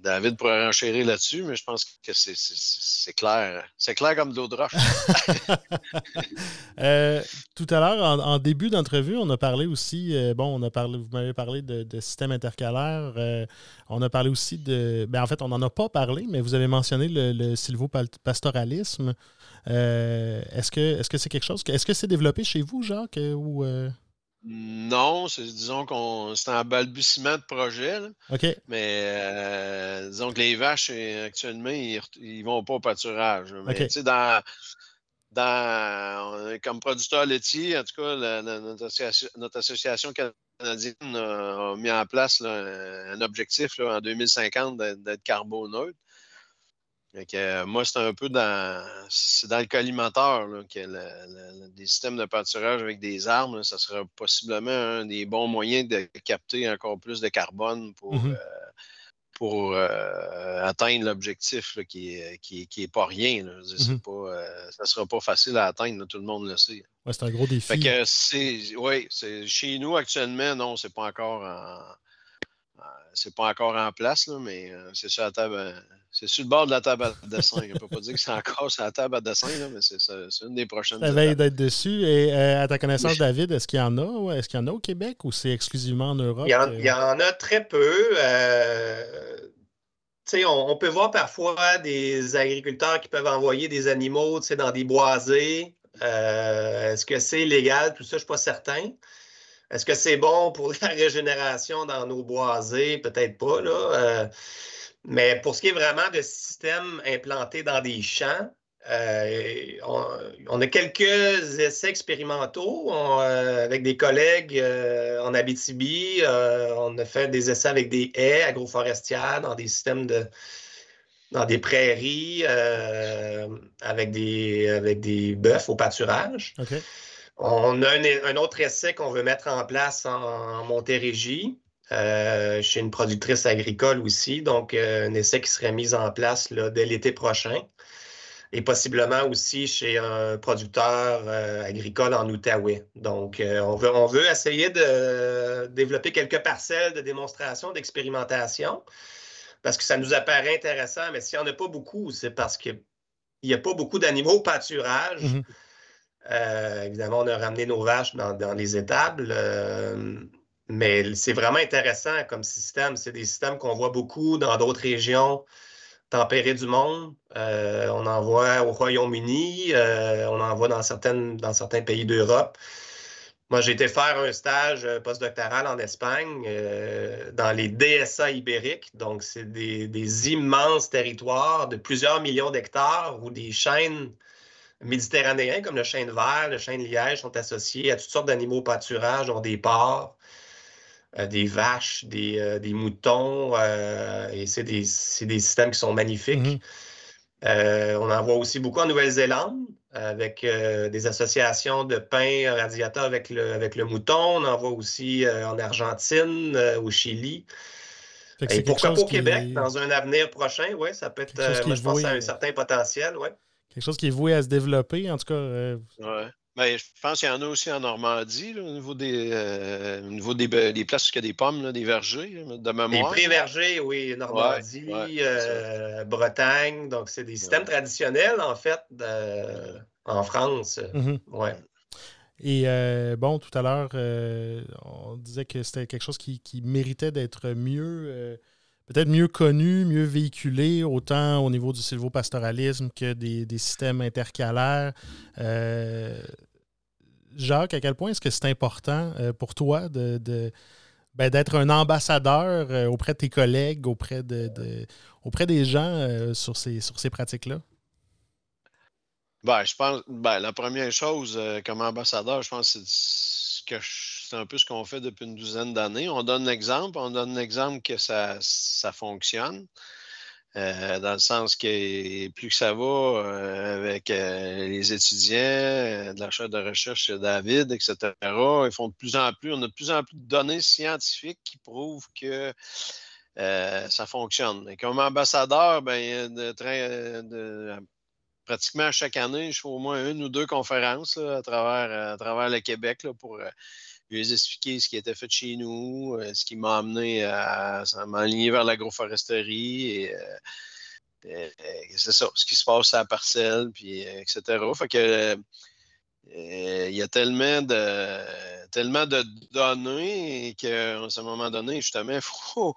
David pourrait renchérir là-dessus, mais je pense que c'est clair. C'est clair comme de l'eau de roche. Euh, tout à l'heure, en, début d'entrevue, on a parlé aussi, euh, bon, on a parlé, vous m'avez parlé de, système intercalaire. Euh, on a parlé aussi de. Ben, en fait, on n'en a pas parlé, mais vous avez mentionné le, le silvopastoralisme. est-ce que c'est quelque chose. Est-ce que c'est développé chez vous, Jacques? Non, disons qu'on c'est un balbutiement de projet. OK. Mais euh, disons que les vaches, euh, actuellement, ils ne vont pas au pâturage. Mais dans, dans, comme producteur laitier, en tout cas, notre, association, canadienne a, mis en place un objectif en 2050 d'être carboneutre. Euh, moi, c'est un peu dans, c'est dans le collimateur que des systèmes de pâturage avec des arbres, ça sera possiblement un des bons moyens de capter encore plus de carbone pour, mmh euh, pour euh, atteindre l'objectif qui n'est qui, qui est pas rien. Mmh ça ne sera pas facile à atteindre, tout le monde le sait. c'est un gros défi. oui, chez nous actuellement, non, c'est pas encore en, c'est pas encore en place, mais c'est ça la table c'est sur le bord de la table à dessin. On ne peut pas dire que c'est encore sur la table à dessin, mais c'est une des prochaines. Ça veille d'être dessus. Et euh, à ta connaissance, David, est-ce qu'il y en a? Est-ce qu'il y en a au Québec ou c'est exclusivement en Europe? Il y en, a très peu. Euh, on, on, peut voir parfois des agriculteurs qui peuvent envoyer des animaux dans des boisés. Euh, est-ce que c'est légal? Tout ça, je ne suis pas certain. Est-ce que c'est bon pour la régénération dans nos boisés? Peut-être pas. Là. Mais pour ce qui est vraiment de systèmes implantés dans des champs, euh, on, a quelques essais expérimentaux euh, avec des collègues euh, en Abitibi. on a fait des essais avec des haies agroforestières dans des systèmes de dans des prairies avec des avec des bœufs au pâturage. On a un, autre essai qu'on veut mettre en place en Montérégie. Euh, chez une productrice agricole aussi. Donc, euh, un essai qui serait mis en place dès l'été prochain. Et possiblement aussi chez un producteur euh, agricole en Outaouais. Donc, on, veut, on veut essayer de développer quelques parcelles de démonstration, d'expérimentation, parce que ça nous apparaît intéressant. Mais s'il n'y en a pas beaucoup, c'est parce qu'il n'y a pas beaucoup d'animaux au pâturage. Mm-hmm. évidemment, on a ramené nos vaches dans, les étables. Mais c'est vraiment intéressant comme système. C'est des systèmes qu'on voit beaucoup dans d'autres régions tempérées du monde. Euh, on en voit au Royaume-Uni, euh, on en voit dans, certains pays d'Europe. Moi, j'ai été faire un stage euh, postdoctoral en Espagne dans les DSA ibériques. Donc, c'est des, des, immenses territoires de plusieurs millions d'hectares où des chaînes méditerranéens comme le chêne vert, le chêne liège sont associés à toutes sortes d'animaux pâturages, dont des porcs, euh, des vaches, des, euh, moutons, euh, et c'est des, systèmes qui sont magnifiques. Mhm. on en voit aussi beaucoup en Nouvelle-Zélande avec des associations de pain radiateur avec le, avec le mouton. On en voit aussi en Argentine, au Chili. Et pourquoi pas au Québec, dans un avenir prochain, oui, ça peut être, moi, je pense, à un certain potentiel, ouais. Quelque chose qui est voué à se développer, en tout cas. Ouais. Ben, je pense qu'il y en a aussi en Normandie, au niveau des, euh, niveau des, des, places où il y a des pommes, des vergers, de mémoire. Des pré-vergers, oui, Normandie, euh, Bretagne. Donc, c'est des systèmes traditionnels, en fait, en France. Ouais. Et euh, bon, tout à l'heure, on disait que c'était quelque chose qui, méritait d'être mieux peut-être mieux connu, mieux véhiculé, autant au niveau du sylvopastoralisme que des, systèmes intercalaires. Euh, Jacques, à quel point est-ce que c'est important euh, pour toi de, ben, d'être un ambassadeur euh, auprès de tes collègues, auprès, de, auprès des gens sur ces, sur ces pratiques-là? Ben, je pense, ben, la première chose comme ambassadeur, je pense que c'est que je c'est un peu ce qu'on fait depuis une douzaine d'années. On donne l'exemple, on donne l'exemple que ça, ça fonctionne. Euh, dans le sens que plus que ça va euh, avec euh, les étudiants de la chaire de recherche David, etc., ils font de plus en plus, on a de plus en plus de données scientifiques qui prouvent que ça fonctionne. Et comme ambassadeur, ben, de, pratiquement chaque année, je fais au moins une ou deux conférences à, travers, à travers le Québec là, pour lui ai expliqué ce qui était fait chez nous, ce qui m'a amené à, m'aligner vers l'agroforesterie et c'est ça, ce qui se passe à la parcelle, puis etc. Fait que il y a tellement de données qu'à un moment donné, justement, il faut,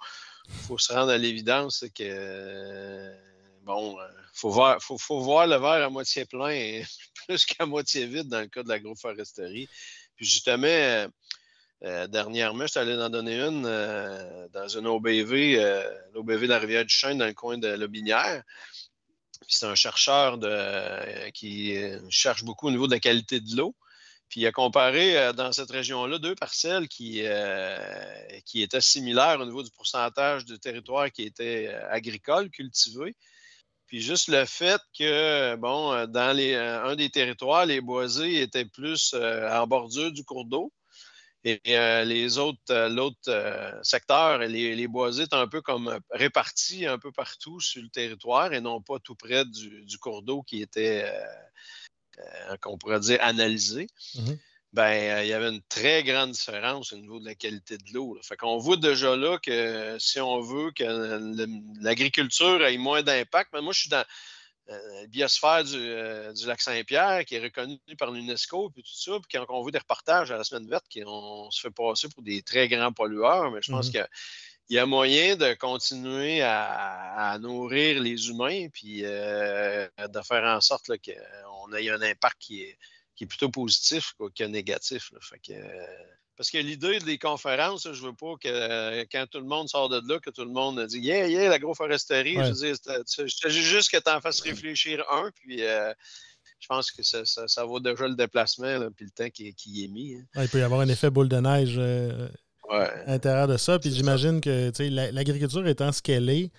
se rendre à l'évidence que bon, faut voir, faut, voir le verre à moitié plein plus qu'à moitié vide dans le cas de l'agroforesterie. Puis justement, euh, euh, dernièrement, je suis allé en donner une euh, dans une OBV, l'OBV de la rivière du Chêne, dans le coin de Lobinière. C'est un chercheur qui cherche beaucoup au niveau de la qualité de l'eau. Puis il a comparé dans cette région-là deux parcelles qui, qui étaient similaires au niveau du pourcentage de territoire qui était agricole, cultivé. Puis juste le fait que, bon, dans les, un des territoires, les boisés étaient plus en bordure du cours d'eau. Et les autres, l'autre secteur, les, les, boisés étaient un peu comme répartis un peu partout sur le territoire et non pas tout près du, cours d'eau qui était, qu'on pourrait dire, analysé. Mmh ben, il y avait une très grande différence au niveau de la qualité de l'eau. Fait qu'on voit déjà là que si on veut que l'agriculture ait moins d'impact, mais moi, je suis dans la biosphère du, du lac Saint-Pierre, qui est reconnu par l'UNESCO, puis tout ça, puis quand on voit des reportages à la semaine verte, on se fait passer pour des très grands pollueurs, mais je pense mmh qu'il y a moyen de continuer à, nourrir les humains, puis de faire en sorte qu'on ait un impact qui est qui est plutôt positif que négatif. parce que l'idée des conférences, je ne veux pas que quand tout le monde sort de là, que tout le monde dit Yeah, yeah, l'agroforesterie. Je veux dire, juste que tu en fasses réfléchir un, puis euh, je pense que ça, ça, vaut déjà le déplacement, puis le temps qui, est mis. Hein. il peut y avoir un effet boule de neige euh, à l'intérieur de ça. Puis j'imagine que l'agriculture étant ce qu'elle est,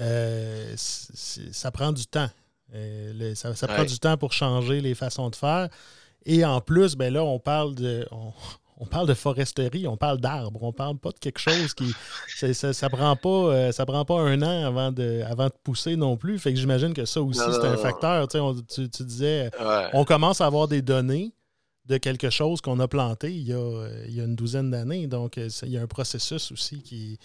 euh, ça prend du temps. ça, prend du temps pour changer les façons de faire. Et en plus, ben là, on parle de. On, parle de foresterie, on parle d'arbres, on parle pas de quelque chose qui. Ça, ça, prend pas, euh, ça prend pas un an avant de, avant de pousser non plus. Fait que j'imagine que ça aussi, c'est un facteur. Tu, tu, disais, on commence à avoir des données de quelque chose qu'on a planté il y a, il y a une douzaine d'années. Donc, euh, il y a un processus aussi qui.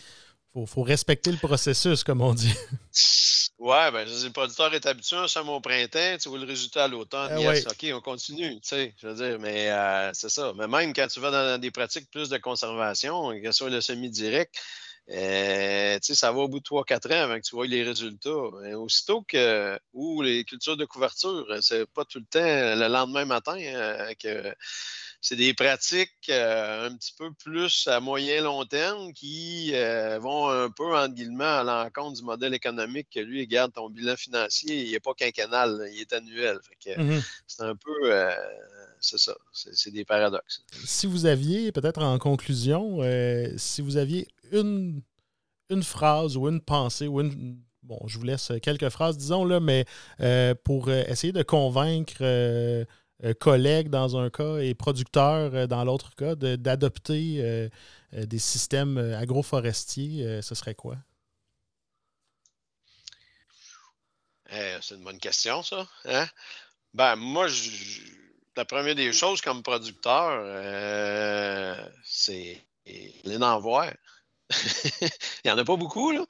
Il faut, faut respecter le processus, comme on dit. Ouais, ben, le producteur est habitué à ça au printemps, tu vois le résultat à l'automne. Ah yes, OK, on continue, tu sais, je veux dire, mais euh, c'est ça. Mais même quand tu vas dans, des pratiques plus de conservation, que ce soit le semi-direct, euh, sais, ça va au bout de 3-4 ans avant que tu vois les résultats. aussitôt que, ou les cultures de couverture, c'est pas tout le temps le lendemain matin euh, que c'est des pratiques euh, un petit peu plus à moyen long terme qui euh, vont un peu, entre guillemets, à l'encontre du modèle économique que lui, garde ton bilan financier, il n'est pas quinquennal, il est annuel. Mmh c'est un peu. Euh, c'est ça, c'est des paradoxes. Si vous aviez, peut-être en conclusion, si vous aviez une, une phrase ou une pensée ou une bon, je vous laisse quelques phrases, disons, là, mais pour essayer de convaincre euh, collègues dans un cas et producteurs euh, dans l'autre cas, d'adopter euh, des systèmes agroforestiers, ce serait quoi? c'est une bonne question, ça. Hein? Ben, moi, la première des choses comme producteur, c'est les envoyer. Il n'y en a pas beaucoup, là.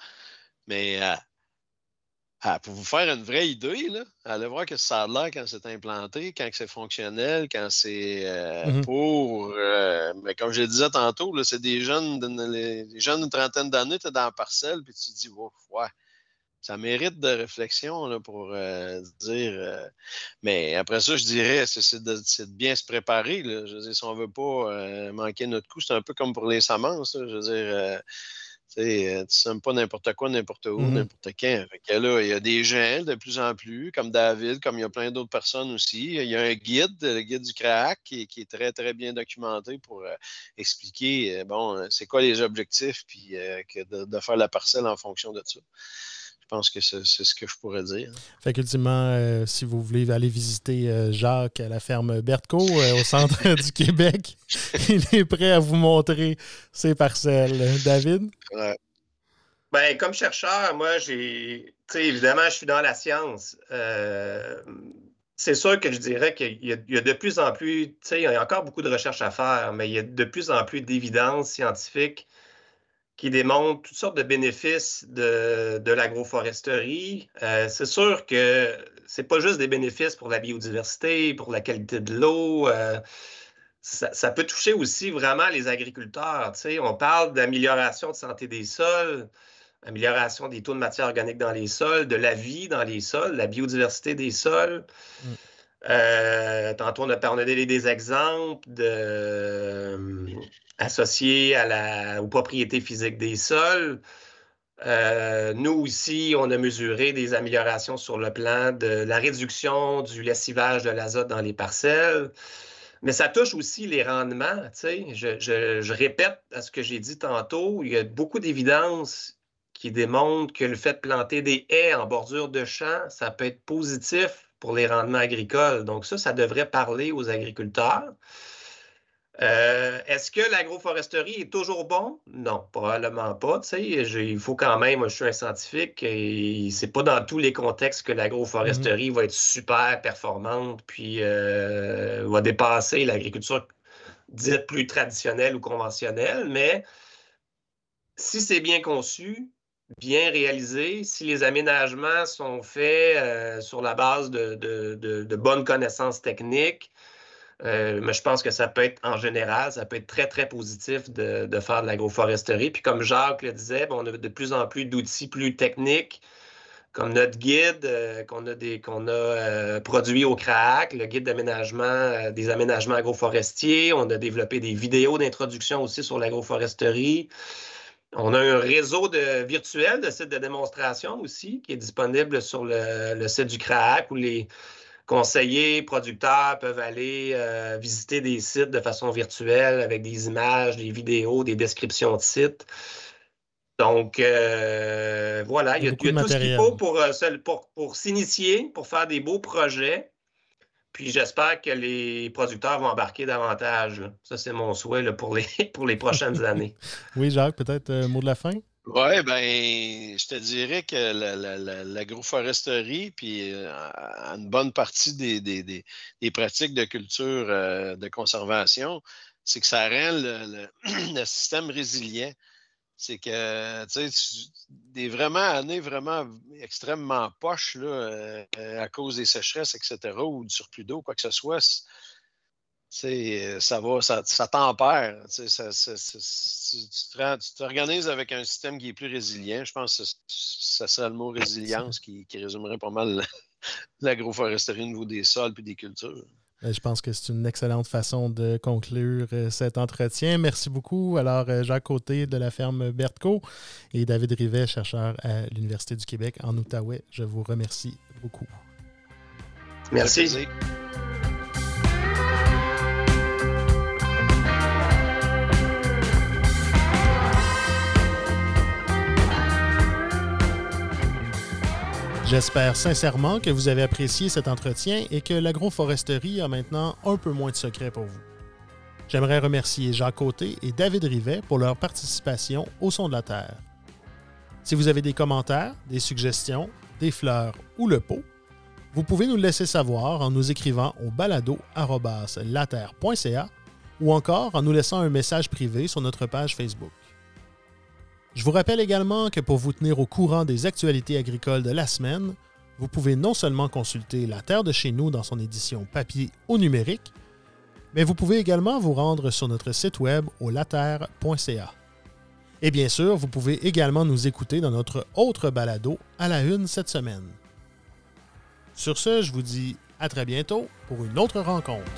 Mais ah, pour vous faire une vraie idée, là, allez voir que ça a l'air quand c'est implanté, quand c'est fonctionnel, quand c'est euh, mmh pour. Euh, mais comme je le disais tantôt, c'est des jeunes, des jeunes d'une trentaine d'années, tu es dans la parcelle, puis tu te dis, ouais, ça mérite de réflexion là, pour euh, dire. mais après ça, je dirais, c'est de, de, bien se préparer. Là. Je veux dire, si on ne veut pas manquer notre coup, c'est un peu comme pour les semences. je veux dire tu ne sèmes pas n'importe quoi, n'importe où, mmh n'importe quand. là, il y a des gens de plus en plus, comme David, comme il y a plein d'autres personnes aussi. Il y a un guide, le guide du CRAC, qui, est très, très bien documenté pour euh, expliquer, euh, bon, c'est quoi les objectifs, puis euh, de, faire la parcelle en fonction de ça. Je pense que c'est ce que je pourrais dire. Fait qu'ultimement, euh, si vous voulez aller visiter euh, Jacques à la ferme Bertco euh, au centre du Québec, il est prêt à vous montrer ses parcelles. David? Ben, comme chercheur, moi, j'ai. évidemment, je suis dans la science. c'est sûr que je dirais qu'il y, a de plus en plus, tu sais, il y a encore beaucoup de recherches à faire, mais il y a de plus en plus d'évidence scientifique qui démontrent toutes sortes de bénéfices de, l'agroforesterie. Euh, c'est sûr que c'est pas juste des bénéfices pour la biodiversité, pour la qualité de l'eau. Euh, ça, peut toucher aussi vraiment les agriculteurs. On parle d'amélioration de santé des sols amélioration des taux de matière organique dans les sols, de la vie dans les sols, la biodiversité des sols. Mm. Euh, tantôt, on a, parlé des exemples euh, associés à la, aux propriétés physiques des sols. Euh, nous aussi, on a mesuré des améliorations sur le plan de la réduction du lessivage de l'azote dans les parcelles. Mais ça touche aussi les rendements. Je, je, répète à ce que j'ai dit tantôt, il y a beaucoup d'évidence qui démontre que le fait de planter des haies en bordure de champs, ça peut être positif pour les rendements agricoles. Donc ça, ça devrait parler aux agriculteurs. Euh, est-ce que l'agroforesterie est toujours bon? Non, probablement pas. il faut quand même, je suis un scientifique et c'est pas dans tous les contextes que l'agroforesterie mm-hmm. va être super performante puis euh, va dépasser l'agriculture dite plus traditionnelle ou conventionnelle, mais si c'est bien conçu, bien réalisé, si les aménagements sont faits euh, sur la base de, bonnes connaissances techniques, euh, mais je pense que ça peut être, en général, ça peut être très, très positif de, faire de l'agroforesterie. Puis comme Jacques le disait, on a de plus en plus d'outils plus techniques, comme notre guide euh, qu'on a, qu'on a produit au CRAAC, le guide d'aménagement des aménagements agroforestiers. On a développé des vidéos d'introduction aussi sur l'agroforesterie. On a un réseau de, virtuel de sites de démonstration aussi qui est disponible sur le, site du CRAAC où les conseillers, producteurs peuvent aller euh, visiter des sites de façon virtuelle avec des images, des vidéos, des descriptions de sites. Donc, euh, voilà, il y a, tout ce qu'il faut pour, euh, pour, pour s'initier, pour faire des beaux projets. Puis j'espère que les producteurs vont embarquer davantage. Ça, c'est mon souhait pour, les, pour les prochaines années. oui, Jacques, peut-être un euh, mot de la fin? Oui, ben, je te dirais que l'agroforesterie, puis euh, une bonne partie des, pratiques de culture euh, de conservation, c'est que ça rend le système résilient c'est que tu sais, des vraiment années vraiment extrêmement poches là, euh, à cause des sécheresses, etc., ou du surplus d'eau, quoi que ce soit, ça va, ça, ça tempère. Tu, t'organises avec un système qui est plus résilient. Je pense que ça serait le mot résilience qui, qui résumerait pas mal l'agroforesterie au niveau des sols et des cultures. Euh, je pense que c'est une excellente façon de conclure euh, cet entretien. Merci beaucoup. Alors, euh, Jacques Côté de la ferme Bertco et David Rivet, chercheur à l'Université du Québec en Outaouais. Je vous remercie beaucoup. Merci. J'espère sincèrement que vous avez apprécié cet entretien et que l'agroforesterie a maintenant un peu moins de secrets pour vous. J'aimerais remercier Jacques Côté et David Rivet pour leur participation au Son de la Terre. Si vous avez des commentaires, des suggestions, des fleurs ou le pot, vous pouvez nous le laisser savoir en nous écrivant au balado.laterre.ca ou encore en nous laissant un message privé sur notre page Facebook. Je vous rappelle également que pour vous tenir au courant des actualités agricoles de la semaine, vous pouvez non seulement consulter La Terre de chez nous dans son édition papier ou numérique, mais vous pouvez également vous rendre sur notre site web au laterre.ca. Et bien sûr, vous pouvez également nous écouter dans notre autre balado à la une cette semaine. Sur ce, je vous dis à très bientôt pour une autre rencontre.